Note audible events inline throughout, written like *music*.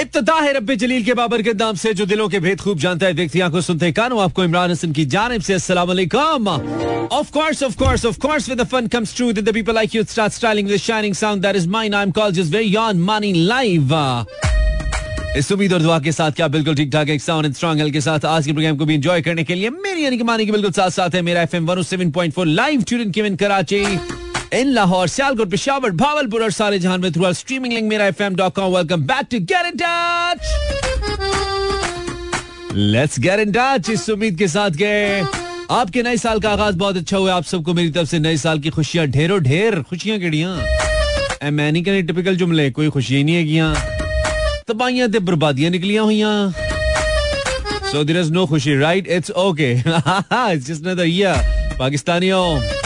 इब्तदा है रब्बे जलील के बाबर के नाम से जो दिलों के भेद खूब जानता है देखती आँखों सुनते कानों आपको इमरान हसन की जानिब से अस्सलाम वालेकुम Of course, of course, of course, when the fun comes true, that the people like you start styling with shining sound that is mine. I'm called just very on money live. इस उम्मीद और दुआ के साथ क्या बिल्कुल ठीक ठाक एक साउंड स्ट्रॉन्ग हेल्थ के साथ आज के प्रोग्राम को भी एंजॉय करने के लिए मेरी यानी कि मानी के बिल्कुल साथ साथ है मेरा एफएम 107.4 लाइव ट्यून किवन कराची इन लाहौर सियालकोट पेशावर भावलपुर और सारे जहाँ में through streaming link Mera FM dot com welcome back to get in touch let's get in touch इस उम्मीद के साथ के आपके नए साल का आगाज़ बहुत अच्छा हुआ आप सबको मेरी तरफ़ से नए साल की खुशियाँ ढेरों ढेर। खुशियाँ केड़ियाँ। मैं नहीं कहनी टिपिकल जुमले, कोई खुशियाँ नहीं है गियाँ तबाहियाँ ते बर्बादियाँ निकलियाँ हुई सो देयर इज़ नो खुशी right it's okay it's just another year पाकिस्तानियों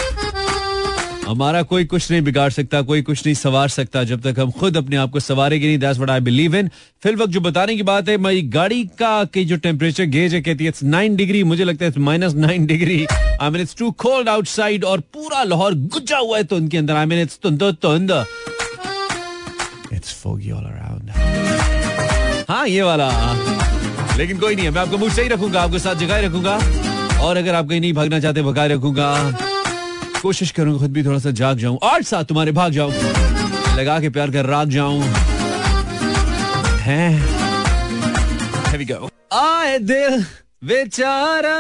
हमारा कोई कुछ नहीं बिगाड़ सकता, कोई कुछ नहीं सवार सकता जब तक हम खुद अपने आप को सवारेंगे नहीं। That's what I believe in fill वक्त जो बताने की बात है मेरी गाड़ी का की जो टेम्परेचर गेज है, कहती है इट्स नाइन डिग्री मुझे लगता है minus nine degree I mean it's too cold outside और पूरा लाहौर गुज्जा हुआ है तो उनके अंदर। आई मीन इट्स तुंद तुंद इट्स फोगी ऑल अराउंड हाँ ये वाला। लेकिन कोई नहीं है मैं आपको मूड सही रखूँगा, आपके साथ जगाए रखूँगा। और अगर आप कहीं नहीं भागना चाहते, भगाए रखूँगा। कोशिश करूँगा खुद भी थोड़ा सा जाग जाऊँ। और साथ तुम्हारे भाग जाऊँ। लगा के प्यार कर राग जाऊँ। हैं? आए दिल बेचारा।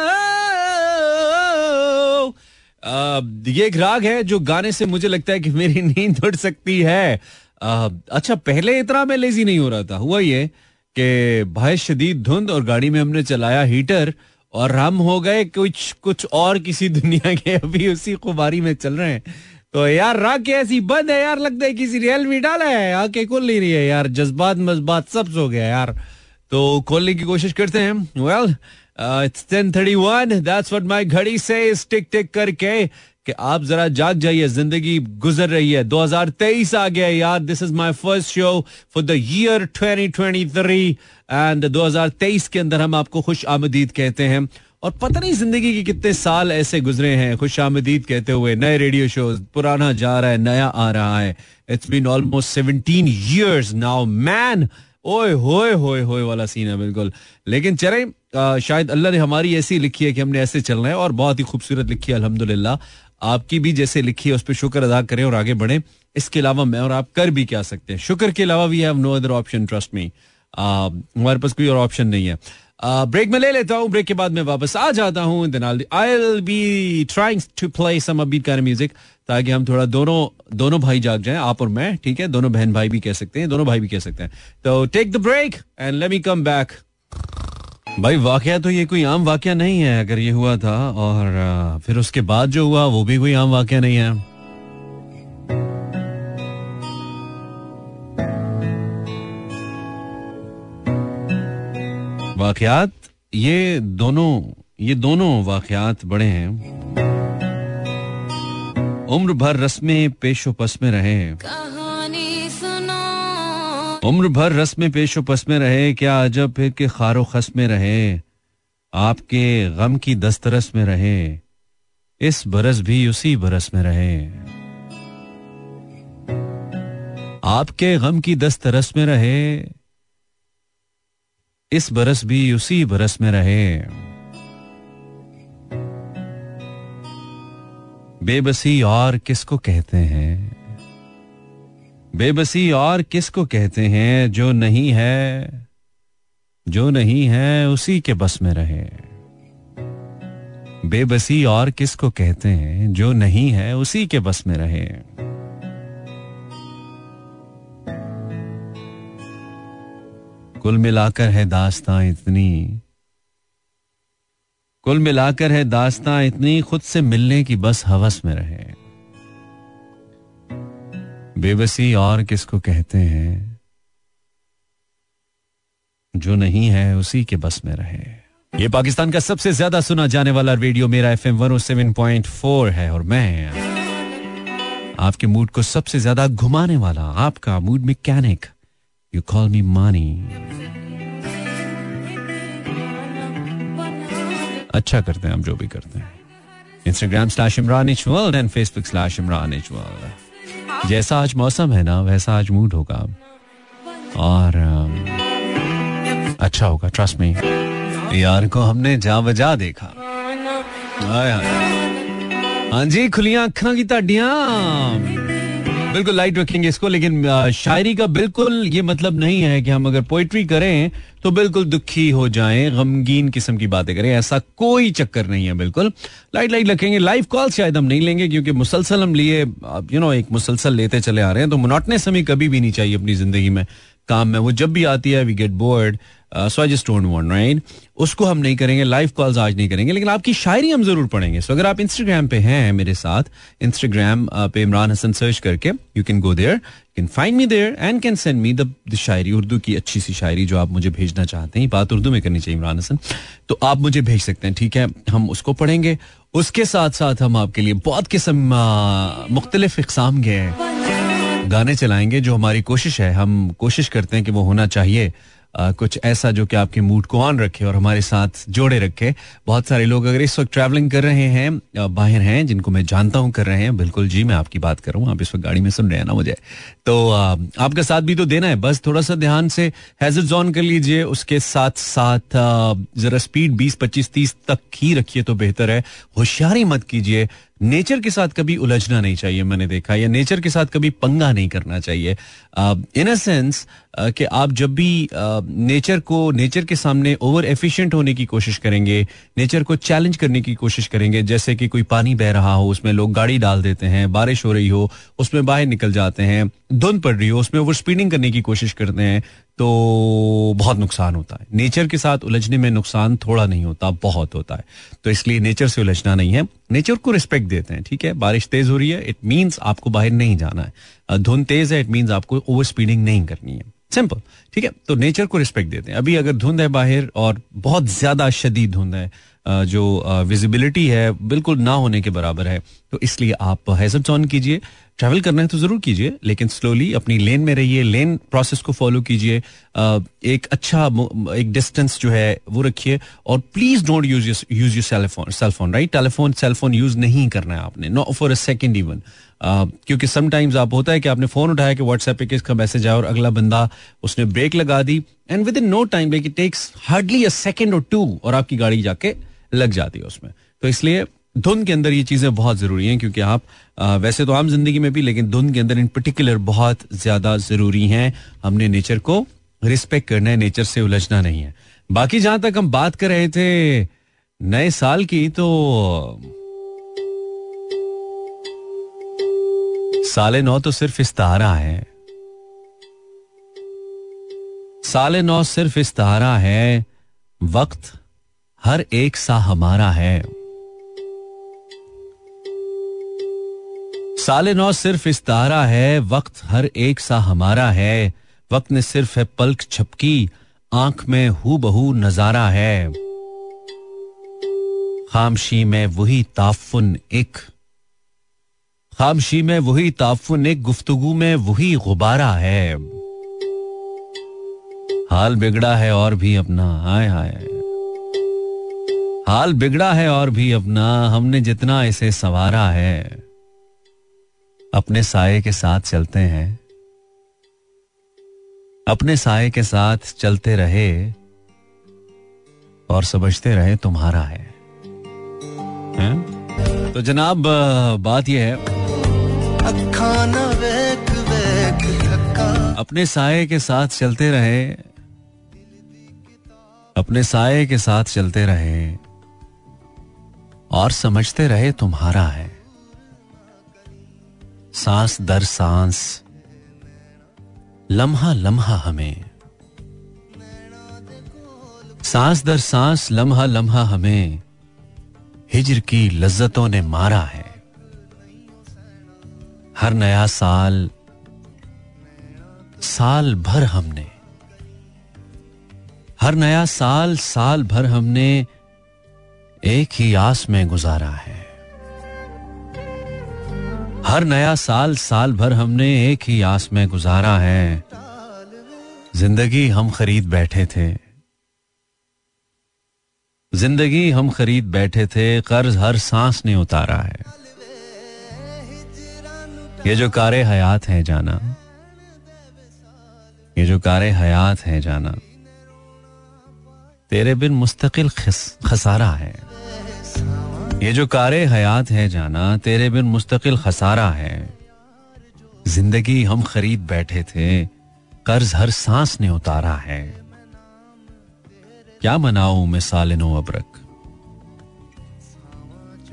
ये एक राग है जो गाने से मुझे लगता है कि मेरी *laughs* नींद उड़ सकती है। आ, अच्छा पहले इतना मैं लेजी नहीं हो रहा था। हुआ ये कि भाई शदीद धुंध और गाड़ी में हमने चलाया हीटर और हम हो गए कुछ कुछ और किसी दुनिया के *laughs* अभी उसी खुबारी में चल रहे हैं। तो यार के ऐसी बंद है यार, लगता है किसी रियल में डाला है। आके खोल नहीं रही है यार, जज्बात मजबात सब सो गया यार। तो खोलने की कोशिश करते हैं। Well it's ten thirty one that's what my घड़ी से टिक टिक करके। कि आप जरा जाग जाइए, ज़िंदगी गुजर रही है। 2023 आ गया यार। This is my first show for the year 2023 and 2023 के अंदर हम आपको खुश आमदीद कहते हैं। और पता नहीं ज़िंदगी के कितने साल ऐसे गुजरे हैं, खुश आमदीद कहते हुए। नए रेडियो शो पुराना जा रहा है, नया आ रहा है। It's been almost seventeen years now man ओए होए होए होए वाला सीन है बिल्कुल। लेकिन चले शायद अल्लाह ने हमारी ऐसी लिखी है कि हमने ऐसे चलना है और बहुत ही खूबसूरत लिखी है, अल्हम्दुलिल्लाह। आपकी भी जैसे लिखी है, उस पर शुक्र अदा करें और आगे बढ़े। इसके अलावा मैं और आप कर भी क्या सकते हैं? शुक्र के अलावा we have no other option trust me हमारे पास कोई और ऑप्शन नहीं है। ब्रेक में ले लेता हूँ ब्रेक के बाद मैं वापस आ जाता हूँ I be trying to play some music ताकि हम थोड़ा दोनों दोनों भाई जाग जाएँ, आप और मैं, ठीक है? दोनों बहन भाई भी कह सकते हैं, दोनों भाई भी कह सकते हैं। तो take the break and let me come back भाई, वाकया तो ये कोई आम वाकया नहीं है अगर ये हुआ था और फिर उसके बाद जो हुआ, वो भी कोई आम वाकया नहीं है। वाकयात, ये दोनों ये दोनों वाकयात बड़े हैं। उम्र भर रस्में पेशो पस में रहे उम्र भर रस्म पेशो पस में रहे, क्या अजब फिर के खारो खस में रहे, आपके गम की दस्तरस में रहे, इस बरस भी उसी बरस में रहे। आपके गम की दस्तरस में रहे, इस बरस भी उसी बरस में रहे। बेबसी और किसको कहते हैं? बेबसी और किसको कहते हैं जो नहीं है, जो नहीं है उसी के बस में रहे। बेबसी और किसको कहते हैं जो नहीं है उसी के बस में रहे। कुल मिलाकर है दास्तां इतनी। कुल मिलाकर है दास्तां इतनी, खुद से मिलने की बस हवस में रहे। बेबसी और किसको कहते हैं? जो नहीं है, उसी के बस में रहे। ये पाकिस्तान का सबसे ज़्यादा सुना जाने वाला radio Mera F M one seven point four है और मैं आपके मूड को सबसे ज़्यादा घुमाने वाला, आपका mood mechanic you call me Maani अच्छा करते हैं, हम जो भी करते हैं। इंस्टाग्राम स्लैश इमरान इचवल एंड फेसबुक स्लैश इमरान इचवल जैसा आज मौसम है ना, वैसा आज मूड होगा। और अच्छा होगा ट्रस्ट में यार को हमने जा बजा देखा हाँ जी, खुलिया अखा की ताडियाँ। बिल्कुल लाइट रखेंगे इसको, लेकिन शायरी का बिल्कुल ये मतलब नहीं है कि हम अगर पोइट्री करें तो बिल्कुल दुखी हो जाएँ, गमगीन किस्म की बातें करें, ऐसा कोई चक्कर नहीं है बिल्कुल। लाइट लाइट रखेंगे। लाइव कॉल शायद हम नहीं लेंगे, क्योंकि मुसलसल हम लिए यू नो एक मुसलसल लेते चले आ रहे हैं तो मोनोटनेस हमें कभी भी नहीं चाहिए अपनी ज़िंदगी में काम में। वो जब भी आती है we get bored so I just don't want right उसको हम नहीं करेंगे लाइव कॉल्स आज नहीं करेंगे लेकिन आपकी शायरी हम ज़रूर पढ़ेंगे। सो so, अगर आप इंस्टाग्राम पे हैं मेरे साथ इंस्टाग्राम uh, पे इमरान हसन सर्च करके you can go there you can find me there and can send me the shayari Urdu की अच्छी सी शायरी जो आप मुझे भेजना चाहते हैं। बात उर्दू में करनी चाहिए इमरान हसन। तो आप मुझे भेज सकते हैं ठीक है? हम उसको पढ़ेंगे। उसके साथ साथ हम आपके लिए बहुत किस्म uh, मुख्तलिफ़ इकसाम के गाने चलाएँगे जो हमारी कोशिश है। हम कोशिश करते हैं कि वो होना चाहिए। कुछ ऐसा जो कि आपके मूड को ऑन रखे और हमारे साथ जोड़े रखे। बहुत सारे लोग अगर इस वक्त ट्रैवलिंग कर रहे हैं बाहर हैं, जिनको मैं जानता हूँ कर रहे हैं, बिल्कुल जी, मैं आपकी बात कर रहा हूँ आप इस वक्त गाड़ी में सुन रहे हैं ना मुझे। तो आपका साथ भी तो देना है, बस थोड़ा सा ध्यान से हैजर्ड ऑन कर लीजिए, उसके साथ साथ जरा स्पीड बीस, पच्चीस, तीस तक ही रखिए तो बेहतर है। होशियारी मत कीजिए नेचर के साथ कभी उलझना नहीं चाहिए मैंने देखा या नेचर के साथ कभी पंगा नहीं करना चाहिए। इन अ सेंस कि आप जब भी नेचर uh, को नेचर के सामने ओवर एफिशिएंट होने की कोशिश करेंगे नेचर को चैलेंज करने की कोशिश करेंगे जैसे कि कोई पानी बह रहा हो उसमें लोग गाड़ी डाल देते हैं बारिश हो रही हो उसमें बाहर निकल जाते हैं धुंध पड़ रही हो उसमें ओवर स्पीडिंग करने की कोशिश करते हैं तो बहुत नुकसान होता है। नेचर के साथ उलझने में नुकसान थोड़ा नहीं होता, बहुत होता है। तो इसलिए नेचर से उलझना नहीं है। नेचर को रिस्पेक्ट देते हैं, ठीक है? बारिश तेज हो रही है इट मीन्स आपको बाहर नहीं जाना है। धुंध तेज है इट मीन्स आपको ओवर स्पीडिंग नहीं करनी है। सिंपल ठीक है? तो नेचर को रिस्पेक्ट देते हैं। अभी अगर धुंध है बाहर और बहुत ज़्यादा शदीद धुंध है जो विजिबिलिटी है, बिल्कुल ना होने के बराबर है तो इसलिए आप हैजर्ड ऑन कीजिए। ट्रैवल करना है तो ज़रूर कीजिए, लेकिन स्लोली अपनी लेन में रहिए लेन प्रोसेस को फॉलो कीजिए एक अच्छा एक डिस्टेंस जो है वो रखिए, और please don't use use your cellphone cellphone right telephone cellphone use नहीं करना है आपने no for a second even क्योंकि समटाइम्स आप होता है कि आपने फ़ोन उठाया कि व्हाट्सएप पे किसका मैसेज आया और अगला बंदा उसने ब्रेक लगा दी and within no time like it takes hardly a second और टू और आपकी गाड़ी जाके लग जाती है उसमें। तो इसलिए धुंध के अंदर ये चीज़ें बहुत ज़रूरी हैं क्योंकि आप आ, वैसे तो आम ज़िंदगी में भी लेकिन धुन के अंदर इन पर्टिकुलर बहुत ज़्यादा ज़रूरी हैं। हमने नेचर को रिस्पेक्ट करना है नेचर से उलझना नहीं है। बाकी जहाँ तक हम बात कर रहे थे नए साल की तो साले नौ तो सिर्फ़ इस इस्तारा है। साले नौ सिर्फ़ इस इस्तारा है। वक्त हर एक सा हमारा है। साले नौ सिर्फ़ इस तारा है, वक्त हर एक सा हमारा है। वक्त ने सिर्फ़ है पलक छपकी, आँख में हु बहू नज़ारा है। खामशी में वही ताफुन एक। खामशी में वही ताफुन एक, गुफ्तगु में वही गुबारा है। हाल बिगड़ा है और भी अपना, हाय हाय। हाल बिगड़ा है और भी अपना, हमने जितना इसे सवारा है। अपने साय के साथ चलते हैं। अपने साय के साथ चलते रहे और समझते रहे तुम्हारा है, है? तो जनाब बात यह है। अपने साय के साथ चलते रहे। अपने साय के साथ चलते रहे और समझते रहे तुम्हारा है। सांस दर सांस। लम्हा लम्हा हमें। सांस दर सांस, लम्हा लम्हा हमें। हिजर की लज्जतों ने मारा है। हर नया साल साल भर हमने। हर नया साल साल भर हमने एक ही आस में गुजारा है। हर नया साल साल भर हमने एक ही आस में गुजारा है। ज़िंदगी हम खरीद बैठे थे। ज़िंदगी हम खरीद बैठे थे, कर्ज हर सांस ने उतारा है। ये जो कारे हयात है जाना, ये जो कारे हयात है जाना, तेरे बिन मुस्तकिल खसारा है। ये जो कारे हयात है जाना, तेरे बिन मुस्तकिल खसारा है। ज़िंदगी हम खरीद बैठे थे, कर्ज हर सांस ने उतारा है। क्या मनाऊ मैं साल नो अबरक?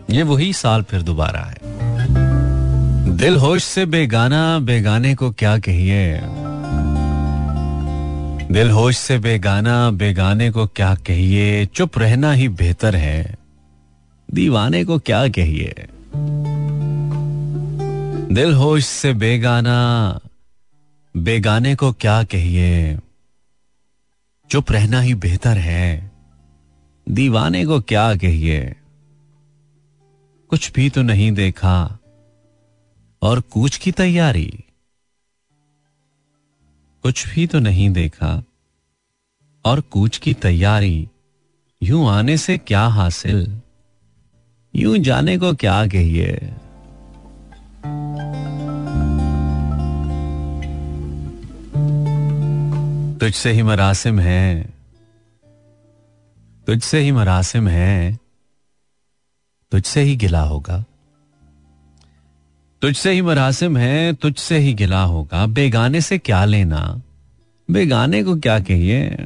ये वही साल फिर दोबारा है। दिल होश से बेगाना, बेगाने को क्या कहिए? दिल होश से बेगाना, बेगाने को क्या कहिए? चुप रहना ही बेहतर है। दीवाने को क्या कहिए? दिल होश से बेगाना, बेगाने को क्या कहिए? चुप रहना ही बेहतर है। दीवाने को क्या कहिए? कुछ भी तो नहीं देखा, और कूच की तैयारी। कुछ भी तो नहीं देखा, और कूच की तैयारी, यूँ आने से क्या हासिल? यूँ जाने को क्या कहिए? तुझसे ही मरासिम है। तुझसे ही मरासिम है। तुझसे ही गिला होगा। तुझसे ही मरासिम है, तुझसे ही गिला होगा। बेगाने से क्या लेना? बेगाने को क्या कहिए?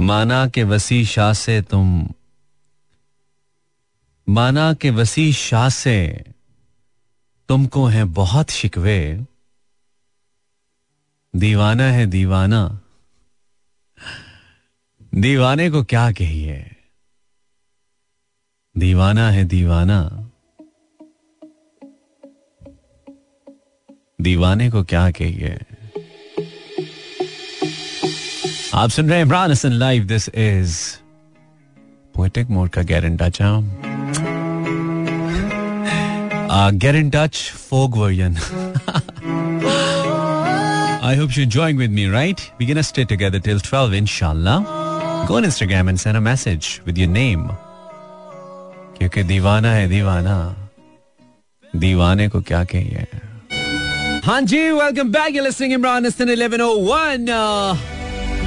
माना के वसी शाह से तुम माना के वसी शाह से तुमको है बहुत शिकवे। दीवाना है दीवाना। दीवाने को क्या कहिए? दीवाना है दीवाना। दीवाने को क्या कहिए? आप सुन रहे हैं Imran Hasan live this is poetic mode का get in Touch get in touch folk version *laughs* I hope you're enjoying with me, right? We're gonna stay together till 12, inshallah. Go on Instagram and send a message with your name. क्योंकि दीवाना है दीवाना दीवाने को क्या कहिए हाँ जी welcome back you listening Imran Hasan 1101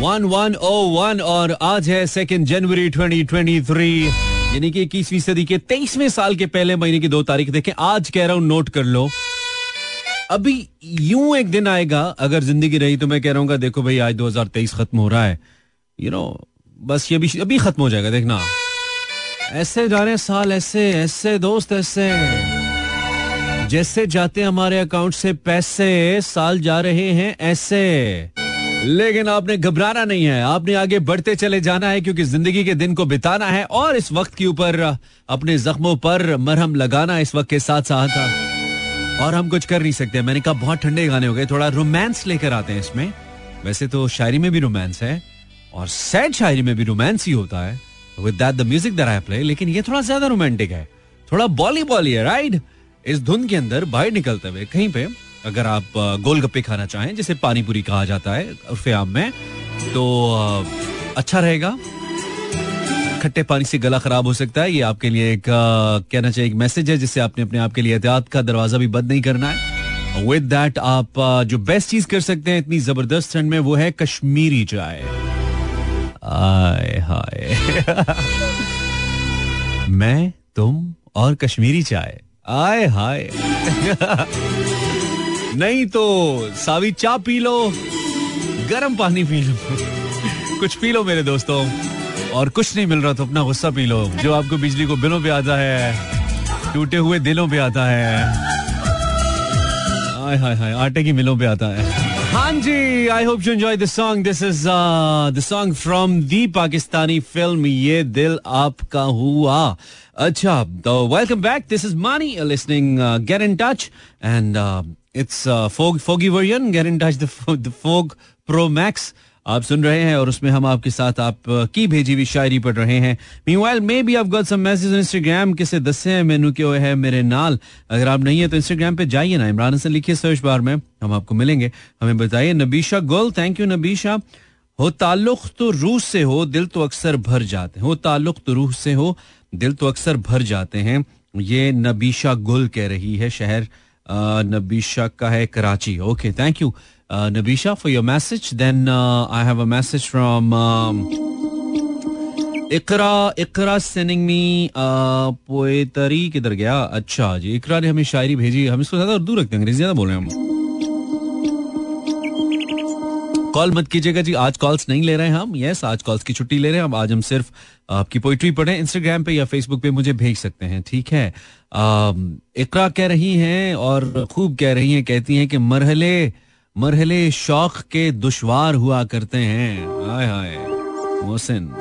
1101 और आज है सेकेंड जनवरी 2023 यानी कि इक्कीसवीं सदी के तेईसवें साल के पहले महीने की दो तारीख देखें, आज कह रहा हूँ नोट कर लो। अभी यूँ एक दिन आएगा, अगर ज़िंदगी रही तो मैं कह रहा हूँ, देखो भाई, आज 2023 खत्म हो रहा है। यू नो बस ये भी अभी खत्म हो जाएगा, देखना। ऐसे जा रहे साल, ऐसे ऐसे दोस्त, ऐसे। जैसे जाते हमारे अकाउंट से पैसे, साल जा रहे हैं ऐसे। लेकिन आपने घबराना नहीं है। आपने आगे बढ़ते चले जाना है क्योंकि ज़िंदगी के दिन को बिताना है और इस वक्त के ऊपर, अपने जख्मों पर मरहम लगाना इस वक्त के साथ साथ और हम कुछ कर नहीं सकते। मैंने कहा, बहुत ठंडे गाने हो गए, थोड़ा रोमांस लेकर आते हैं इसमें। वैसे तो शायरी में भी रोमांस है और सैड शायरी में भी रोमांस ही होता है। With that the music that I play लेकिन ये थोड़ा ज़्यादा रोमांटिक है। थोड़ा बॉली बॉली है राइट इस धुन के अंदर बाहर निकलते हुए, कहीं पे अगर आप गोलगप्पे खाना चाहें, जिसे पानी पूरी कहा जाता है, उर्फे आम में तो अच्छा रहेगा। खट्टे पानी से गला खराब हो सकता है, ये आपके लिए एक कहना चाहिए एक मैसेज है, जिससे आपने अपने आप के लिए एहतियात का दरवाज़ा भी बंद नहीं करना है। विद दैट आप जो बेस्ट चीज़ कर सकते हैं इतनी ज़बरदस्त ठंड में, वो है कश्मीरी चाय। आए हाय। *laughs* मैं, तुम और कश्मीरी चाय। आए हाय। *laughs* नहीं तो सावी चा पी लो, गर्म पानी पी लो। कुछ पी लो मेरे दोस्तों, और कुछ नहीं मिल रहा तो अपना गुस्सा पी लो। जो आपको बिजली को बिलों पे आता है, टूटे हुए दिलों पे आता है। हाय हाय हाय, आटे की मिलों पे आता है। हाँ जी I hope you enjoy this song this is the song from the Pakistani film Ye Dil Aapka Hua अच्छा welcome back this is Maani listening get in touch and it's fog foggy version get in touch the fog pro max आप सुन रहे हैं और उसमें हम आपके साथ आप की भेजी हुई शायरी पढ़ रहे हैं। मीनवाइल मे बी आप गॉट सम मैसेज इंस्टाग्राम किसे दसे हैं, मेनू क्यों है, मेरे नाल। अगर आप नहीं है तो इंस्टाग्राम पे जाइए ना, इमरान हसन लिखिए सर्च बार में, हम आपको मिलेंगे। हमें बताइए, नबीशा गोल थैंक यू नबीशा। हो ताल्लुक तो रूह से हो, दिल तो अक्सर भर जाते हैं। हो ताल्लुक तो रूह से हो, दिल तो अक्सर भर जाते हैं। ये नबीशा गुल कह रही है, शहर नबीशा का है Karachi okay thank you Nabisha for your message then I have a message from Iqra Iqra sending me poetry किधर गया अच्छा जी इकरा ने हमें शायरी भेजी हम इसको ज़्यादा उर्दू रखते हैं अंग्रेज़ी ज़्यादा बोल रहे हैं हम कॉल मत कीजिएगा जी। आज कॉल्स नहीं ले रहे हैं हम। यस आज कॉल्स की छुट्टी ले रहे हैं। अब आज हम सिर्फ़ आपकी पोइट्री पढ़े। इंस्टाग्राम पे या फेसबुक पे मुझे भेज सकते हैं। ठीक है? इकरा कह रही हैं और खूब कह रही हैं। कहती हैं कि मरहले मरहले शौक के दुश्वार हुआ करते हैं। हाय हाय। मोहसिन।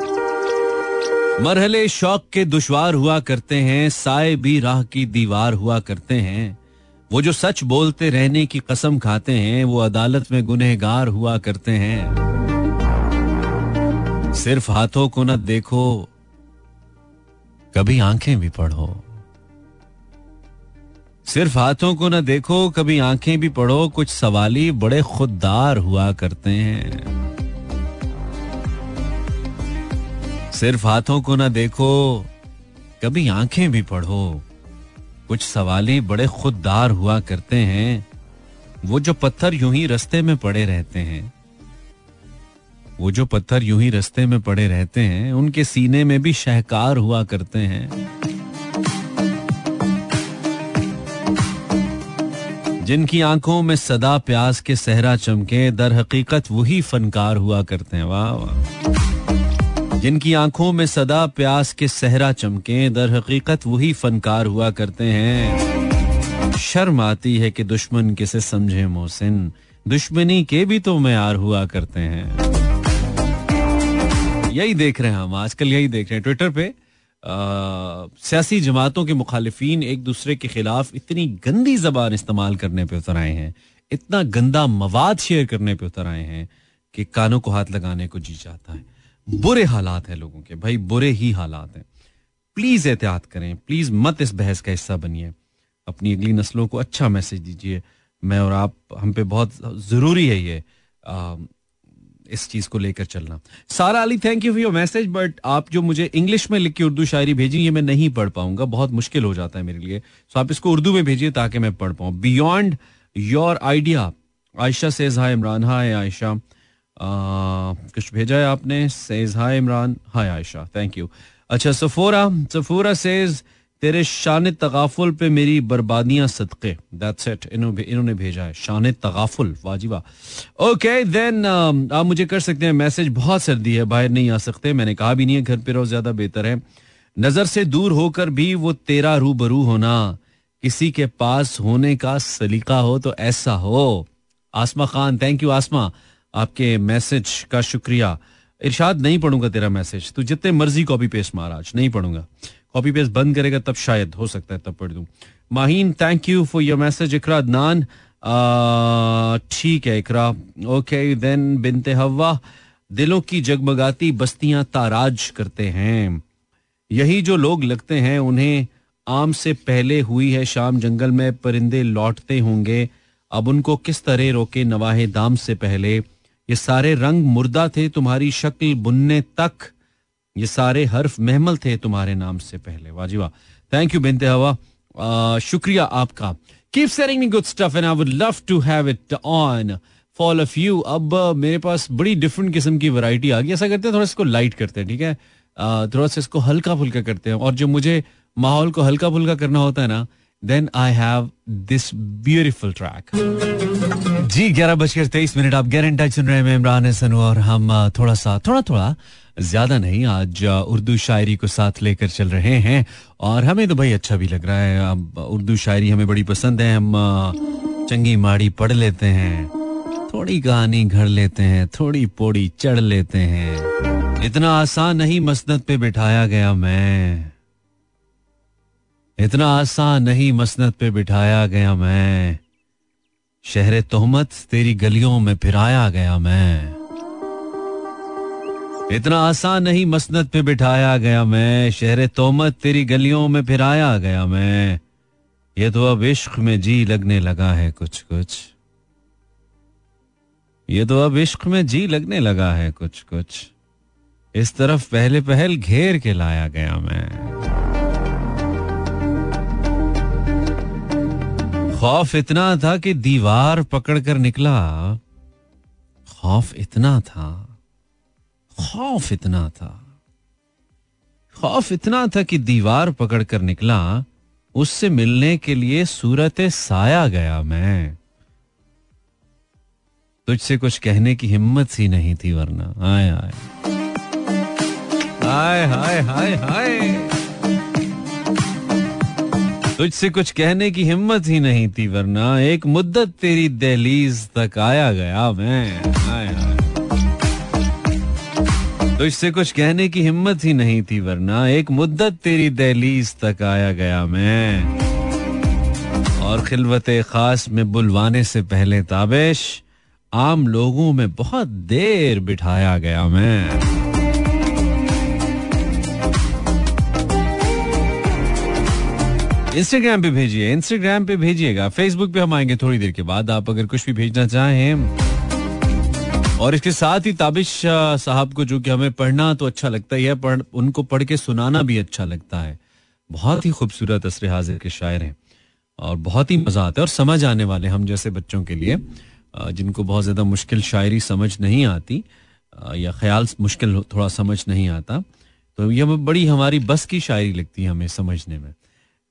मरहले शौक के दुश्वार हुआ करते हैं। साए भी राह की दीवार हुआ करते हैं। वो जो सच बोलते रहने की कसम खाते हैं, वो अदालत में गुनहगार हुआ करते हैं। सिर्फ़ हाथों को न देखो, कभी आँखें भी पढ़ो। सिर्फ़ हाथों को न देखो, कभी आँखें भी पढ़ो, कुछ सवाली बड़े खुददार हुआ करते हैं। सिर्फ़ हाथों को ना देखो, कभी आँखें भी पढ़ो। कुछ सवाले बड़े खुददार हुआ करते हैं। वो जो पत्थर यूँ ही रस्ते में पड़े रहते हैं। वो जो पत्थर यूँ ही रस्ते में पड़े रहते हैं, उनके सीने में भी शहकार हुआ करते हैं। जिनकी आँखों में सदा प्यास के सहरा चमके, दर हकीकत वही फनकार हुआ करते हैं। वाह वाह। जिनकी आँखों में सदा प्यास के सहरा चमके, दर हकीकत वही फनकार हुआ करते हैं। शर्म आती है कि दुश्मन किसे समझे मोहसिन। दुश्मनी के भी तो मैार हुआ करते हैं। यही देख रहे हैं हम, आजकल यही देख रहे हैं। ट्विटर पे सियासी जमातों के मुखालिफिन एक दूसरे के खिलाफ इतनी गंदी जबान इस्तेमाल करने पे उतर आए हैं। इतना गंदा मवाद शेयर करने पे उतर आए हैं कि कानों को हाथ लगाने को जी जाता है। बुरे हालात हैं लोगों के भाई बुरे ही हालात हैं। प्लीज़ एहतियात करें प्लीज़ मत इस बहस का हिस्सा बनिए। अपनी अगली नस्लों को अच्छा मैसेज दीजिए। मैं और आप हम पे बहुत ज़रूरी है ये आ, इस चीज़ को लेकर चलना। Sara Ali thank you for your message but आप जो मुझे इंग्लिश में लिख के उर्दू शायरी भेजी ये मैं नहीं पढ़ पाऊँगा। बहुत मुश्किल हो जाता है मेरे लिए। सो आप इसको उर्दू में भेजिए ताकि मैं पढ़ पाऊँ। Beyond your idea Ayesha says hi Imran hi Ayesha कुछ भेजा है आपने? Says, hi Imran, hi Ayesha thank you अच्छा सफोरा सफोरा सेज, तेरे शान तगाफुल पे मेरी बर्बादियाँ सदके। दैट्स इट इन्होंने भेजा है, शान तगाफुल, वाजिबा। ओके देन आप मुझे कर सकते हैं, मैसेज बहुत सर्दी है, बाहर नहीं आ सकते, मैंने कहा भी नहीं है, घर पे रहो, ज़्यादा बेहतर है। नज़र से दूर होकर भी वो तेरा रूबरू होना, किसी के पास होने का सलीका हो तो ऐसा हो। Asma Khan thank you Asma. आपके मैसेज का शुक्रिया। इरशाद, नहीं पढ़ूँगा तेरा मैसेज। तू जितने मर्ज़ी कॉपी पेस्ट मार आज, नहीं पढ़ूँगा। कॉपी पेस्ट बंद करेगा, तब शायद हो सकता है, तब पढ़ दू। Maheen thank you for your message Iqra Adnan ठीक है इकरा ओके देन बिनते हवा दिलों की जगमगाती बस्तियाँ ताराज करते हैं। यही जो लोग लगते हैं, उन्हें आम से पहले हुई है शाम, जंगल में परिंदे लौटते होंगे। अब उनको किस तरह रोके नवाहे दाम से पहले? ये सारे रंग मुर्दा थे तुम्हारी शक्ल बुनने तक। ये सारे हर्फ महमल थे तुम्हारे नाम से पहले। वाजीवा थैंक यू बिनते हवा। शुक्रिया आपका। Keep sending me good stuff and I would love to have it on fall of you अब मेरे पास बड़ी डिफरेंट किस्म की वैरायटी आ गई। ऐसा करते हैं, थोड़ा इसको लाइट करते हैं, ठीक है? थोड़ा सा इसको हल्का फुल्का करते हैं। और जो मुझे माहौल को हल्का फुल्का करना होता है ना then I have this beautiful track जी, ग्यारह बजकर तेईस मिनट, आप गारंटा सुन रहे हैं इमरान हसन और हम थोड़ा सा थोड़ा थोड़ा ज़्यादा नहीं, आज उर्दू शायरी को साथ लेकर चल रहे हैं, और हमें तो भाई अच्छा भी लग रहा है, अब उर्दू शायरी हमें बड़ी पसंद है, हम चंगी माड़ी पढ़ लेते हैं, थोड़ी कहानी घर लेते हैं, थोड़ी पोड़ी चढ़ लेते हैं, इतना आसान नहीं मसनत पे बिठाया गया मैं, इतना आसान नहीं मसनत पे बिठाया गया मैं शहर तोहमत तेरी गलियों में फिराया गया मैं। इतना आसान नहीं मसनत पे बिठाया गया मैं। शहर तोहमत तेरी गलियों में फिराया गया मैं। ये तो अब इश्क में जी लगने लगा है कुछ कुछ ये तो अब इश्क में जी लगने लगा है कुछ कुछ इस तरफ़ पहले पहल घेर के लाया गया मैं। खौफ इतना था कि दीवार पकड़कर निकला। खौफ इतना था। खौफ इतना था। खौफ इतना था कि दीवार पकड़कर निकला। उससे मिलने के लिए सूरत साया गया मैं। तुझसे कुछ कहने की हिम्मत ही नहीं थी वरना। आए आए। हाय हाय हाय हाय। तुझसे कुछ कहने की हिम्मत ही नहीं थी, वरना एक मुद्दत तेरी दहलीज तक आया गया मैं। तुझसे कुछ कहने की हिम्मत ही नहीं थी, वरना एक मुद्दत तेरी दहलीज तक आया गया मैं। और खिलवत खास में बुलवाने से पहले ताबिश, आम लोगों में बहुत देर बिठाया गया मैं। इंस्टाग्राम पे भेजिए इंस्टाग्राम पे भेजिएगा। फेसबुक पे हम आएँगे थोड़ी देर के बाद। आप अगर कुछ भी भेजना चाहें। और इसके साथ ही ताबिश साहब को जो कि हमें पढ़ना तो अच्छा लगता ही है पढ़ उनको पढ़ के सुनाना भी अच्छा लगता है। बहुत ही खूबसूरत असर हाजिर के शायर हैं। और बहुत ही मज़ा आता है, और समझ आने वाले हम जैसे बच्चों के लिए जिनको बहुत ज़्यादा मुश्किल शायरी समझ नहीं आती या ख्याल मुश्किल थोड़ा समझ नहीं आता। तो यह बड़ी हमारी बस की शायरी लगती है हमें समझने में।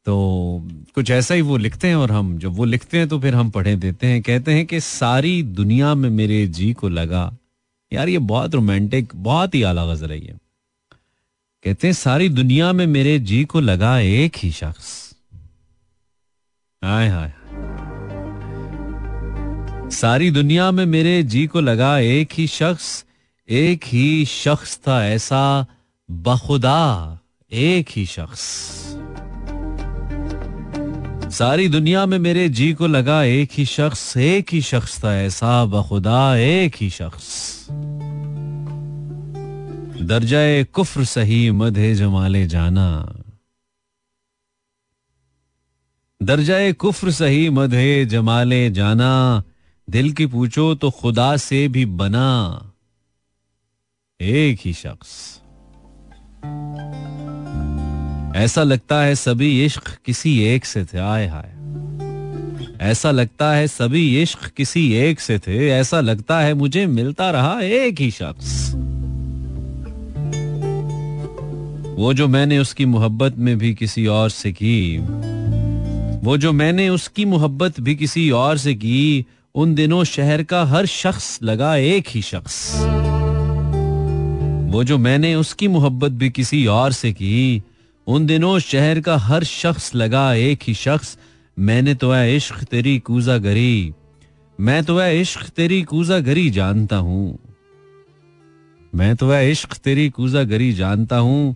तो कुछ ऐसा ही वो लिखते हैं और हम, जब वो लिखते हैं तो फिर हम पढ़े देते हैं, कहते हैं कि सारी दुनिया में मेरे जी को लगा। यार ये बहुत रोमांटिक बहुत ही आला गज़ल है। ये कहते हैं, सारी दुनिया में मेरे जी को लगा एक ही शख्स। हाय हाय। सारी दुनिया में मेरे जी को लगा एक ही शख्स, एक ही शख्स था ऐसा, बखुदा एक ही शख्स। सारी दुनिया में मेरे जी को लगा एक ही शख्स, एक ही शख्स था ऐसा बखुदा एक ही शख्स। दर्जाए कुफ्र सही, मधे जमाले जाना। दर्जाए कुफ्र सही, मधे जमाले जाना। दिल की पूछो तो खुदा से भी बना। एक ही शख्स। ऐसा लगता है सभी इश्क किसी एक से थे। आए हाय। ऐसा लगता है सभी इश्क किसी एक से थे। ऐसा लगता है मुझे मिलता रहा एक ही शख्स। वो जो मैंने उसकी मोहब्बत में भी किसी और से की, वो जो मैंने उसकी मोहब्बत भी किसी और से की, उन दिनों शहर का हर शख्स लगा एक ही शख्स। वो जो मैंने उसकी मोहब्बत भी किसी और से की उन दिनों शहर का हर शख्स लगा एक ही शख्स, मैंने तो है इश्क तेरी कूजा गरी मैं तो है इश्क तेरी कूजा गरी जानता हूँ। मैं तो है इश्क तेरी कूजा गरी जानता हूँ।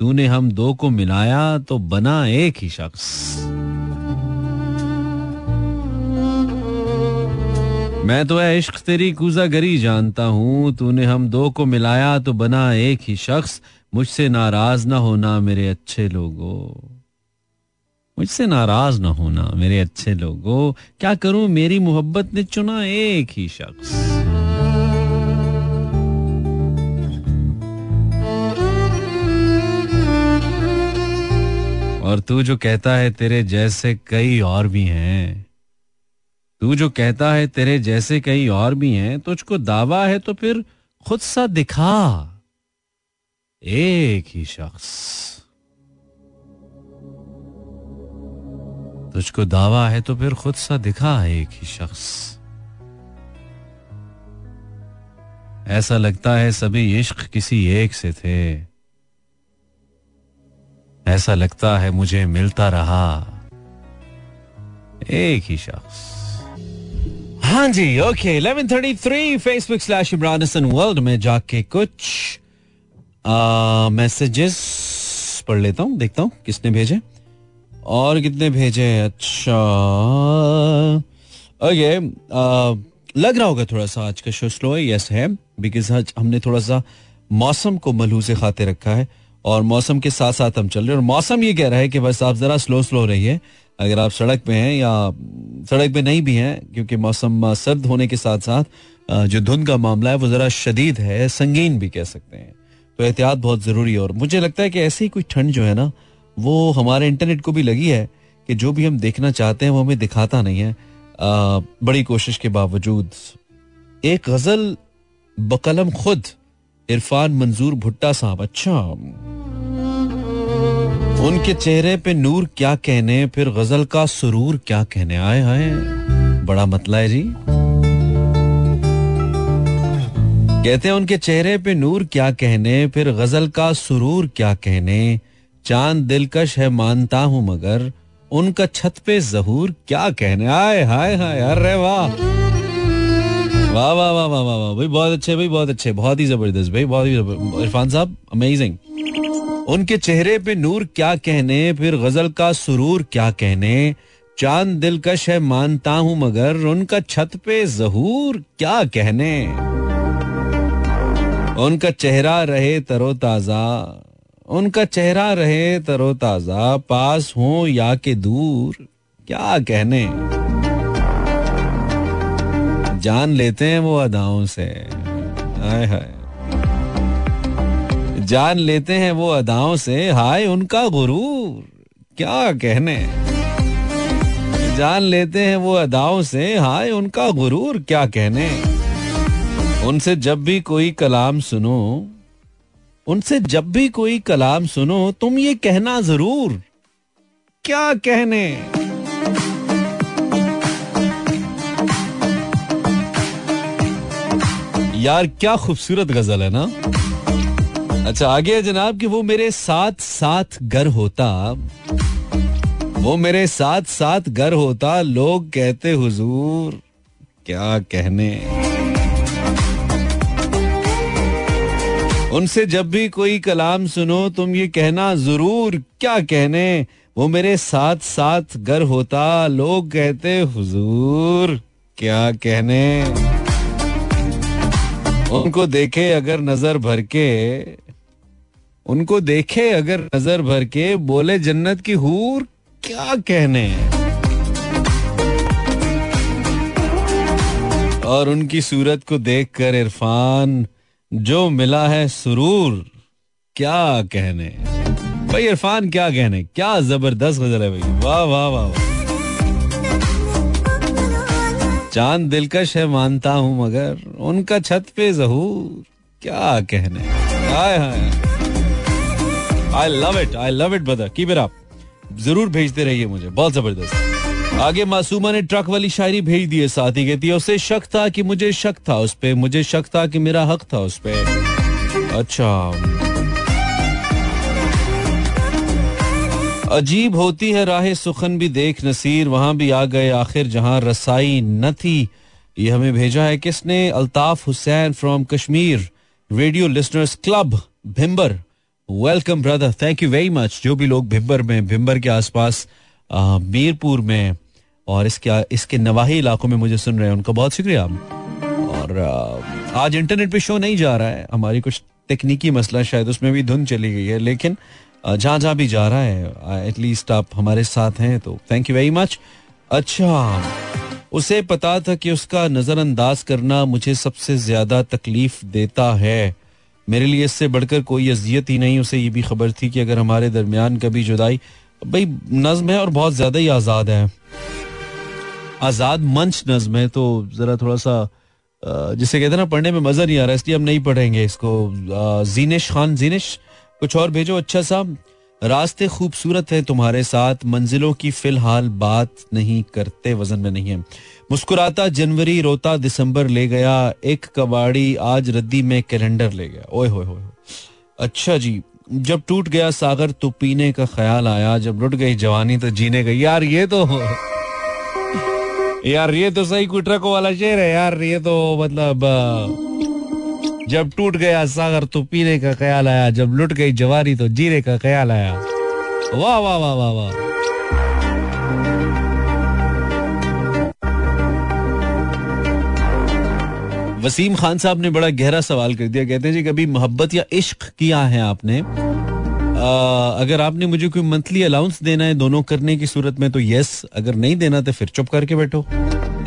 तूने हम दो को मिलाया तो बना एक ही शख्स। मैं तो है इश्क तेरी कूजा गरी जानता हूँ। तूने हम दो को मिलाया तो बना एक ही शख्स। मुझसे नाराज़ ना होना मेरे अच्छे लोगों। मुझसे नाराज़ ना होना मेरे अच्छे लोगों। क्या करूँ? मेरी मोहब्बत ने चुना एक ही शख्स। और तू जो कहता है तेरे जैसे कई और भी हैं। तू जो कहता है तेरे जैसे कई और भी हैं, तुझको दावा है तो फिर खुद सा दिखा। एक ही शख्स। तुझको दावा है तो फिर खुद सा दिखा एक ही शख्स। ऐसा लगता है सभी इश्क किसी एक से थे। ऐसा लगता है मुझे मिलता रहा एक ही शख्स। हाँ जी okay 11:33 Facebook slash Imran Hasan world में जाके कुछ मैसेजेस पढ़ लेता हूँ, देखता हूँ किसने भेजे। और कितने भेजे अच्छा। ओके लग रहा होगा थोड़ा सा आज का शो स्लो है यस है। बिकॉज़ आज हमने थोड़ा सा मौसम को मलू से खाते रखा है। और मौसम के साथ साथ हम चल रहे हैं। और मौसम ये कह रहा है कि बस आप जरा स्लो स्लो रहिए। अगर आप सड़क पे हैं या सड़क पे नहीं भी हैं, क्योंकि मौसम सर्द होने के साथ साथ जो धुंध का मामला है, वो जरा शदीद है, संगीन भी कह सकते हैं। तो एहतियात बहुत ज़रूरी है। और मुझे लगता है कि ऐसी ही कोई ठंड जो है ना वो हमारे इंटरनेट को भी लगी है कि जो भी हम देखना चाहते हैं वो हमें दिखाता नहीं है। आ, बड़ी कोशिश के बावजूद। एक गज़ल बकलम खुद इरफान मंजूर भुट्टा साहब। अच्छा। उनके चेहरे पे नूर क्या कहने फिर गज़ल का सुरूर क्या कहने? आए आए बड़ा मतला है जी। कहते हैं, उनके चेहरे पे नूर क्या कहने, फिर गज़ल का सुरूर क्या कहने? चाँद दिलकश है, मानता हूँ मगर उनका छत पे जहूर क्या कहने? आए, हाय हाय, अरे वाह। वाह वाह वाह वाह वाह भाई, बहुत अच्छे, भाई, बहुत अच्छे, बहुत ही ज़बरदस्त, भाई, बहुत ही इरफान साहब अमेजिंग उनके चेहरे पे नूर क्या कहने, फिर गज़ल का सुरूर क्या कहने? चाँद दिलकश है, मानता हूँ मगर उनका छत पे जहूर क्या कहने? उनका चेहरा रहे तरोताजा, उनका चेहरा रहे तरोताजा, पास हो या के दूर, क्या कहने? जान लेते हैं वो अदाओं से। हाय हाय। जान लेते हैं वो अदाओं से, हाय उनका गुरूर, क्या कहने? जान लेते हैं वो अदाओं से, हाय उनका गुरूर, क्या कहने? उनसे जब भी कोई कलाम सुनो, उनसे जब भी कोई कलाम सुनो, तुम ये कहना ज़रूर। क्या कहने? यार, क्या खूबसूरत गज़ल है ना? अच्छा आगे है जनाब कि वो मेरे साथ साथ घर होता। वो मेरे साथ साथ घर होता, लोग कहते, हुजूर, क्या कहने? उनसे जब भी कोई कलाम सुनो, तुम ये कहना ज़रूर, क्या कहने? वो मेरे साथ साथ घर होता, लोग कहते, हुजूर, क्या कहने? उनको देखे अगर नज़र भर के, उनको देखे अगर नज़र भर के, बोले जन्नत की हूर, क्या कहने? और उनकी सूरत को देखकर इरफान जो मिला है सुरूर, क्या कहने? भाई इरफान, क्या कहने? क्या ज़बरदस्त गज़ल है भाई। वाह वाह वाह वाह। चाँद दिलकश है, मानता हूँ मगर उनका छत पे जहूर, क्या कहने? हाय हाय I love it I love it brother keep it up ज़रूर भेजते रहिए मुझे, बहुत ज़बरदस्त। आगे मासूमा ने ट्रक वाली शायरी भेज दी है, साथी कहती है, उसे शक था कि मुझे शक था उस पर मुझे शक था कि मेरा हक था उस पे। अच्छा। अजीब होती है राह सुखन भी देख नसीर, वहाँ भी आ गए आखिर जहाँ रसाई न थी। ये हमें भेजा है किसने? Altaf Hussain from Kashmir. Radio listeners club Bhimber welcome brother thank you very much जो भी लोग भिम्बर में भिम्बर के आसपास मीरपुर में और इसके इसके नवाही इलाकों में मुझे सुन रहे हैं, उनका बहुत शुक्रिया। और आज इंटरनेट पे शो नहीं जा रहा है। हमारी कुछ तकनीकी मसला शायद उसमें भी धुन चली गई है, लेकिन जहाँ जहाँ भी जा रहा है एटलीस्ट आप हमारे साथ हैं तो थैंक यू वेरी मच अच्छा उसे पता था कि उसका नज़रअंदाज करना मुझे सबसे ज़्यादा तकलीफ़ देता है। मेरे लिए इससे बढ़कर कोई अजियत ही नहीं, उसे ये भी खबर थी कि अगर हमारे दरमियान कभी जुदाई, भाई, नज्म है और बहुत ज़्यादा ही आज़ाद है। आज़ाद मंच नज्म है तो जरा थोड़ा सा जिसे कहते हैं ना, पढ़ने में मज़ा नहीं आ रहा इसलिए हम नहीं पढ़ेंगे इसको। जीनेश खान, जीनिश, कुछ और भेजो अच्छा सा। रास्ते खूबसूरत है तुम्हारे साथ, मंजिलों की फ़िलहाल बात नहीं करते, वज़न में नहीं है। मुस्कुराता जनवरी, रोता दिसंबर ले गया, एक कबाड़ी आज रद्दी में कैलेंडर ले गया। ओए होए होए। अच्छा जी, जब टूट गया सागर तो पीने का ख्याल आया, जब लुट गई जवानी तो जीने गई। यार, ये तो यार, ये तो सही कोई ट्रक वाला शेर है यार, ये तो मतलब जब टूट गया सागर तो पीने का ख्याल आया, जब लुट गई जवारी तो जीने का ख्याल आया। वाह वाह वाह वाह वाह। वसीम खान साहब ने बड़ा गहरा सवाल कर दिया। कहते हैं जी, कभी मोहब्बत या इश्क किया है आपने? अगर आपने मुझे कोई मंथली अलाउंस देना है दोनों करने की सूरत में तो यस अगर नहीं देना तो फिर चुप करके बैठो।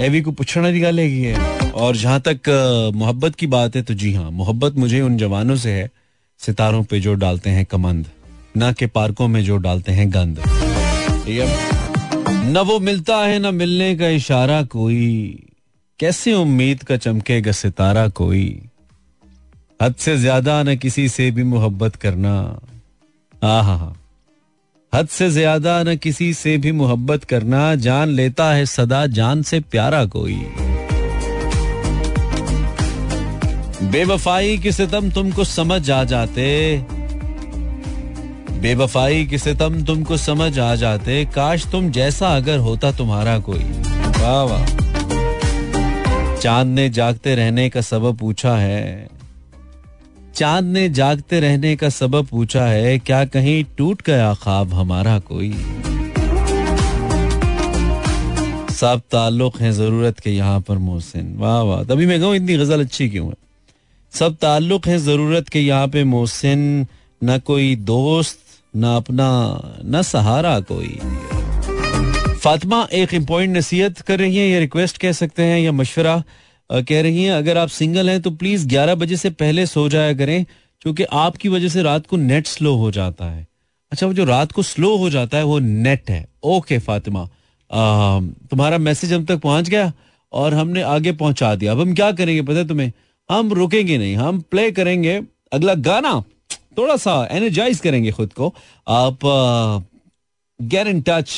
एवी को पूछना निकालेगी है। और जहाँ तक मोहब्बत की बात है तो जी हाँ मोहब्बत मुझे उन जवानों से है, सितारों पे जो डालते हैं कमंद, ना के पार्कों में जो डालते हैं गंद। न वो मिलता है, ना मिलने का इशारा कोई। कैसे उम्मीद का चमकेगा सितारा कोई? हद से ज़्यादा न किसी से भी मोहब्बत करना। हा हा। हा हद से ज़्यादा न किसी से भी मोहब्बत करना जान लेता है सदा, जान से प्यारा कोई। बेवफाई के सितम तुमको समझ आ जाते। बेवफाई के सितम तुमको समझ आ जाते। काश तुम जैसा अगर होता तुम्हारा कोई। वाह वाह। चाँद ने जागते रहने का सबब पूछा है। चाँद ने जागते रहने का सबब पूछा है, क्या कहीं टूट गया ख्वाब हमारा कोई? सब ताल्लुक है ज़रूरत के यहाँ पर मोहसिन। वाह वाह। तभी मैं कहूँ, इतनी गज़ल अच्छी क्यों है? सब ताल्लुक है ज़रूरत के यहाँ पे मोहसिन, न कोई दोस्त, न अपना, न सहारा कोई। फातिमा, एक इम्पोर्टेंट नसीहत कर रही है, या रिक्वेस्ट कह सकते हैं, या मशवरा? कह रही हैं, अगर आप सिंगल हैं तो प्लीज़ 11 बजे से पहले सो जाया करें, क्योंकि आपकी वजह से रात को नेट स्लो हो जाता है। अच्छा वो जो रात को स्लो हो जाता है, वो नेट है। ओके, फातिमा। तुम्हारा मैसेज हम तक पहुँच गया और हमने आगे पहुँचा दिया। अब हम क्या करेंगे पता है तुम्हें? हम रुकेंगे नहीं, हम प्ले करेंगे अगला गाना। थोड़ा सा एनर्जाइज करेंगे खुद को। आप get in touch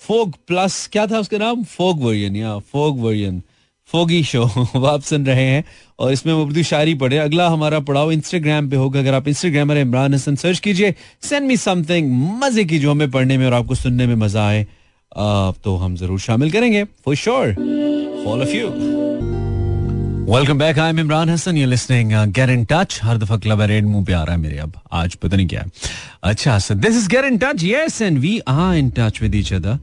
fog plus क्या था उसका नाम? फोक वर्जन या फोक वर्जन फोगी शो *laughs* आप सुन रहे हैं और इसमें उर्दू शायरी पढ़े। अगला हमारा पढ़ाओ इंस्टाग्राम पे होगा। अगर आप इंस्टाग्रामर इमरान हसन सर्च कीजिए सेंड मी समथिंग मज़े की जो हमें पढ़ने में और आपको सुनने में मज़ा आए तो हम ज़रूर शामिल करेंगे for sure all of you welcome back I am Imran Hasan you listening get in touch हर दफ़ा क्लब रेड मुँह पे आ रहा है मेरे अब आज पता नहीं क्या है। अच्छा sir this is get in touch yes and we are in touch with each other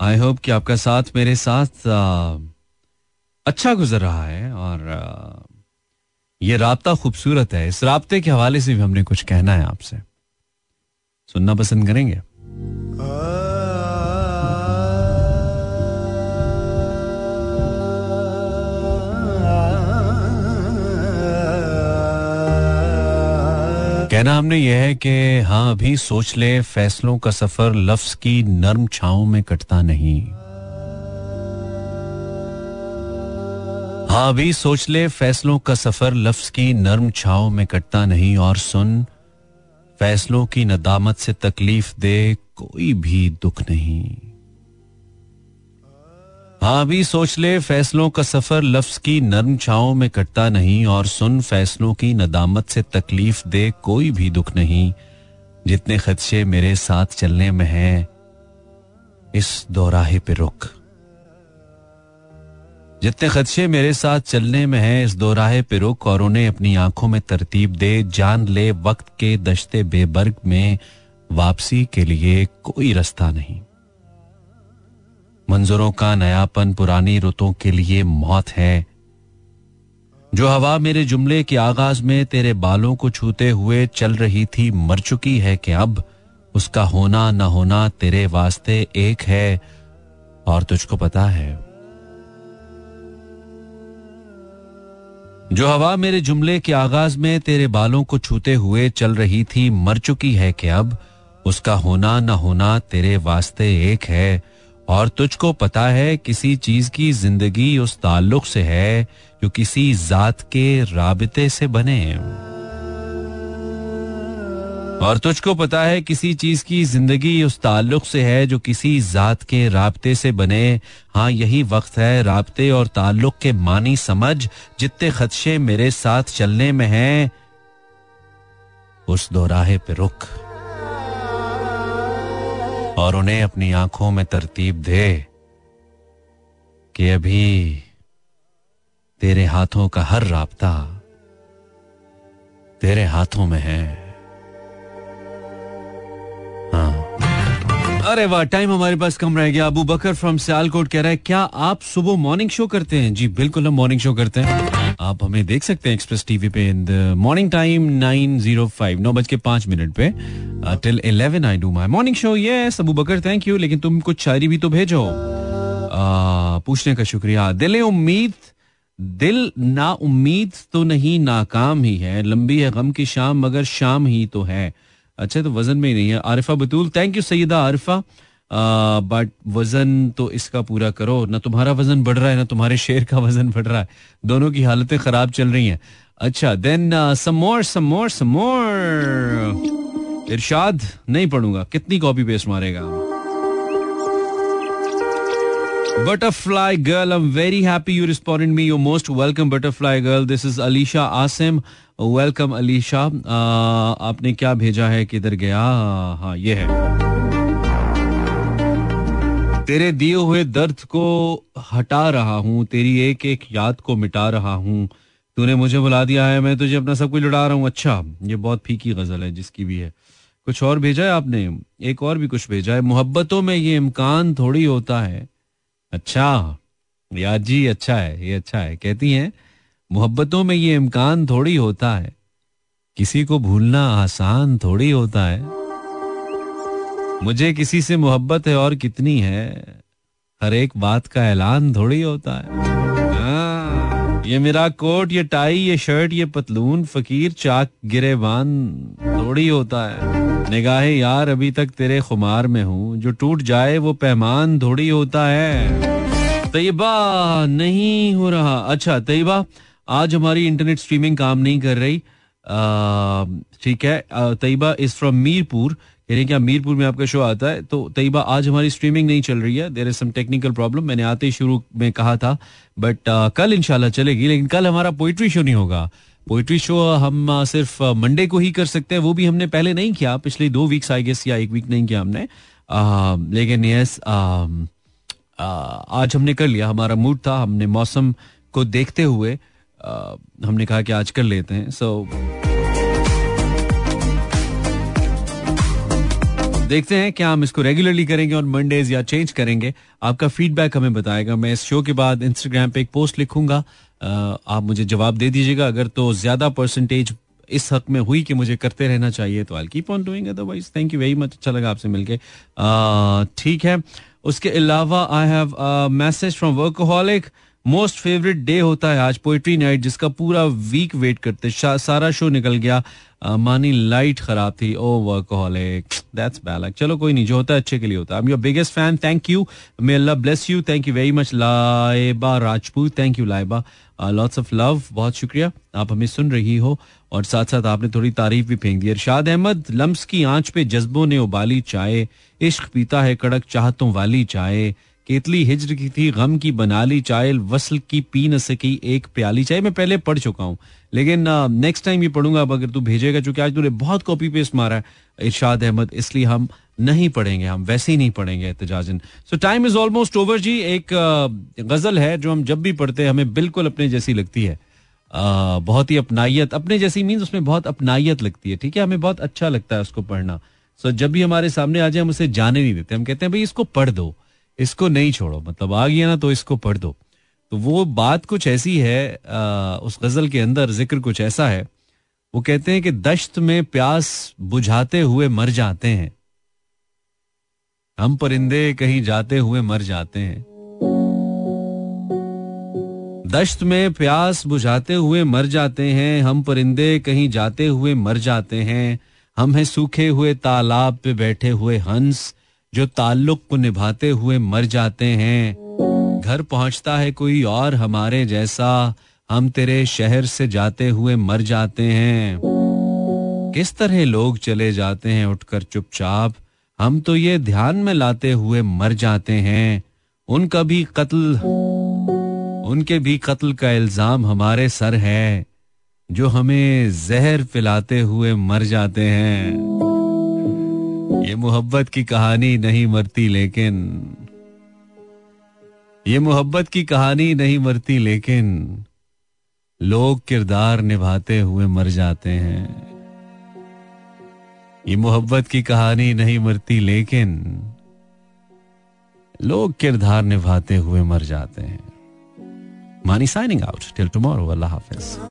I hope कि आपका साथ मेरे साथ uh, अच्छा गुजर रहा है और ये रबता खूबसूरत है। इस रबते के हवाले से भी हमने कुछ कहना है आपसे। सुनना पसंद करेंगे? कहना हमने यह है कि हाँ अभी सोच ले, फैसलों का सफ़र लफ्ज की नर्म छाओ में कटता नहीं। हाँ अभी सोच ले, फैसलों का सफ़र लफ्ज की नर्म छाओ में कटता नहीं और सुन, फैसलों की नदामत से तकलीफ़ दे कोई भी दुख नहीं। हाँ भी सोच ले, फैसलों का सफ़र लफ्ज की नर्म छाओं में कटता नहीं और सुन, फैसलों की नदामत से तकलीफ़ दे कोई भी दुख नहीं। जितने खदशे मेरे साथ चलने में हैं, इस दौराहे पे रुक। जितने खदशे मेरे साथ चलने में हैं, इस दोराहे पे रुक और उन्हें अपनी आँखों में तरतीब दे, जान ले वक्त के दशते बेबर्ग में वापसी के लिए कोई रास्ता नहीं। मंजरों का नयापन पुरानी रुतों के लिए मौत है। जो हवा मेरे जुमले के आगाज़ में तेरे बालों को छूते हुए चल रही थी, मर चुकी है कि अब उसका होना न होना तेरे वास्ते एक है। और तुझको पता है जो हवा मेरे जुमले के आगाज़ में तेरे बालों को छूते हुए चल रही थी, मर चुकी है कि अब उसका होना न होना तेरे वास्ते एक है। और तुझको पता है, किसी चीज़ की ज़िंदगी उस ताल्लुक से है जो किसी जात के राबते से बने। और तुझको पता है, किसी चीज़ की ज़िंदगी उस ताल्लुक से है जो किसी जात के राबते से बने। हाँ यही वक्त है राबते और ताल्लुक के मानी समझ, जितने खदशे मेरे साथ चलने में हैं, उस दोराहे पे रुक। और उन्हें अपनी आँखों में तरतीब दे कि अभी तेरे हाथों का हर राबता तेरे हाथों में है। अरे वाह टाइम हमारे पास कम रह गया। अबू बकर फ्रॉम सियालकोट कह रहा है क्या आप सुबह मॉर्निंग शो करते हैं? जी बिल्कुल हम मॉर्निंग शो करते हैं। आप हमें देख सकते हैं एक्सप्रेस टीवी पे in the morning time nine zero five नौ बज के पाँच मिनट पे till eleven I do my morning show ये अबू बकर थैंक यू लेकिन तुम कुछ शायरी भी तो भेजो। आ, पूछने का शुक्रिया। दिल उम्मीद दिल ना उम्मीद तो नहीं नाकाम ही है। लंबी है गम की शाम मगर शाम ही तो है। अच्छा तो वज़न में ही नहीं है। Arifa Batool thank you Syeda Arifa. But वज़न तो इसका पूरा करो ना तुम्हारा वज़न बढ़ रहा है ना तुम्हारे शेर का वज़न बढ़ रहा है। दोनों की हालतें खराब चल रही हैं। अच्छा देन सम मोर सम मोर सम मोर इरशाद नहीं पढ़ूँगा। कितनी कॉपी पेस्ट मारेगा? Butterfly girl I am very happy you me. Me most most welcome butterfly girl this is Alisha Welcome, Alicia. Uh, आपने क्या भेजा है? किधर गया? हाँ ये है। तेरे दिए हुए दर्द को हटा रहा हूँ तेरी एक एक याद को मिटा रहा हूँ। तूने मुझे बुला दिया है मैं तुझे अपना सब कुछ लुटा रहा हूँ। अच्छा ये बहुत फीकी गज़ल है जिसकी भी है। कुछ और भेजा है आपने? एक और भी कुछ भेजा है। मोहब्बतों में ये इम्कान थोड़ी होता है। अच्छा याद जी अच्छा है ये अच्छा है। कहती हैं मोहब्बतों में ये इम्कान थोड़ी होता है। किसी को भूलना आसान थोड़ी होता है। मुझे किसी से मोहब्बत है और कितनी है हर एक बात का ऐलान थोड़ी होता है। हाँ, ये मेरा कोट ये टाई ये शर्ट ये पतलून फकीर चाक गिरेबान थोड़ी होता है। निगाहे यार अभी तक तेरे खुमार में हूँ। जो टूट जाए वो पैमान थोड़ी होता है। तयबा नहीं हो रहा। अच्छा तयबा आज हमारी इंटरनेट स्ट्रीमिंग काम नहीं कर रही। ठीक है। तयबा इज़ फ्रॉम मीरपुर क्या मीरपुर में आपका शो आता है। तो तयबा आज हमारी स्ट्रीमिंग नहीं चल रही है। देर इज़ टेक्निकल प्रॉब्लम मैंने आते ही शुरू में कहा था। बट कल इंशाल्लाह चलेगी। लेकिन कल हमारा पोइट्री शो नहीं होगा। पोइट्री शो हम सिर्फ़ मंडे को ही कर सकते हैं। वो भी हमने पहले नहीं किया। पिछले दो वीक्स आई गेस या एक वीक नहीं किया हमने। आ, लेकिन यस आज हमने कर लिया। हमारा मूड था। हमने मौसम को देखते हुए आ, हमने कहा कि आज कर लेते हैं सो देखते हैं क्या हम इसको रेगुलरली करेंगे और मंडेज या चेंज करेंगे। आपका फीडबैक हमें बताएगा। मैं इस शो के बाद इंस्टाग्राम पे एक पोस्ट लिखूँगा। आप मुझे जवाब दे दीजिएगा। अगर तो ज़्यादा परसेंटेज इस हक में हुई कि मुझे करते रहना चाहिए तो I keep on doing otherwise thank you very much अच्छा लगा आपसे मिलके। ठीक है। उसके अलावा I have message from workaholic most favourite day होता है आज पोइट्री नाइट जिसका पूरा वीक वेट करते सारा शो निकल गया। आ, मानी लाइट खराब थी। ओ वर्कहोलिक दैट्स बैड चलो कोई नहीं जो होता है अच्छे के लिए होता है। I your biggest fan thank you may Allah bless you thank you very much Laiba Rajput. Thank you Laiba lots of love बहुत शुक्रिया। आप हमें सुन रही हो। और साथ साथ आपने थोड़ी तारीफ़ भी फेंक दी। इरशाद अहमद लम्स की आँच पे जज्बों ने उबाली चाय। इश्क पीता है कड़क चाहतों वाली चाय। केतली हिजर की थी गम की बना ली चाय वसल की पी न सकी एक प्याली। चाय मैं पहले पढ़ चुका हूँ लेकिन नेक्स्ट टाइम ये पढ़ूँगा अब अगर तू भेजेगा चूँकि आज तूने बहुत कॉपी पेस्ट मारा है इरशाद अहमद इसलिए हम नहीं पढ़ेंगे हम वैसे ही नहीं पढ़ेंगे एहतजाजन। So time is almost over जी एक गज़ल है जो हम जब भी पढ़ते हैं हमें बिल्कुल अपने जैसी लगती है। आ, बहुत ही अपनाइत अपने जैसी मीन उसमें बहुत अपनाइत लगती है ठीक है? हमें बहुत अच्छा लगता है उसको पढ़ना। सो जब भी हमारे सामने आ जाए हम उसे जाने नहीं देते हम कहते हैं भाई इसको पढ़ दो। इसको नहीं छोड़ो मतलब आ गया ना तो इसको पढ़ दो। तो वो बात कुछ ऐसी है आ, उस गज़ल के अंदर ज़िक्र कुछ ऐसा है। वो कहते हैं कि दश्त में प्यास बुझाते हुए मर जाते हैं। हम परिंदे कहीं जाते हुए मर जाते हैं। दश्त में प्यास बुझाते हुए मर जाते हैं हम परिंदे कहीं जाते हुए मर जाते हैं। हम हैं सूखे हुए तालाब पे बैठे हुए हंस जो ताल्लुक को निभाते हुए मर जाते हैं। घर पहुँचता है कोई और हमारे जैसा। हम तेरे शहर से जाते हुए मर जाते हैं। किस तरह लोग चले जाते हैं उठकर चुपचाप। हम तो ये ध्यान में लाते हुए मर जाते हैं। उनका भी कत्ल, उनके भी कत्ल का इल्ज़ाम हमारे सर है, जो हमें जहर पिलाते हुए मर जाते हैं। मोहब्बत की कहानी नहीं मरती, लेकिन ये मोहब्बत की कहानी नहीं मरती, लेकिन लोग किरदार निभाते हुए मर जाते हैं। ये मोहब्बत की कहानी नहीं मरती, लेकिन लोग किरदार निभाते हुए मर जाते हैं। Maani signing out. Till tomorrow, अल्लाह हाफिज।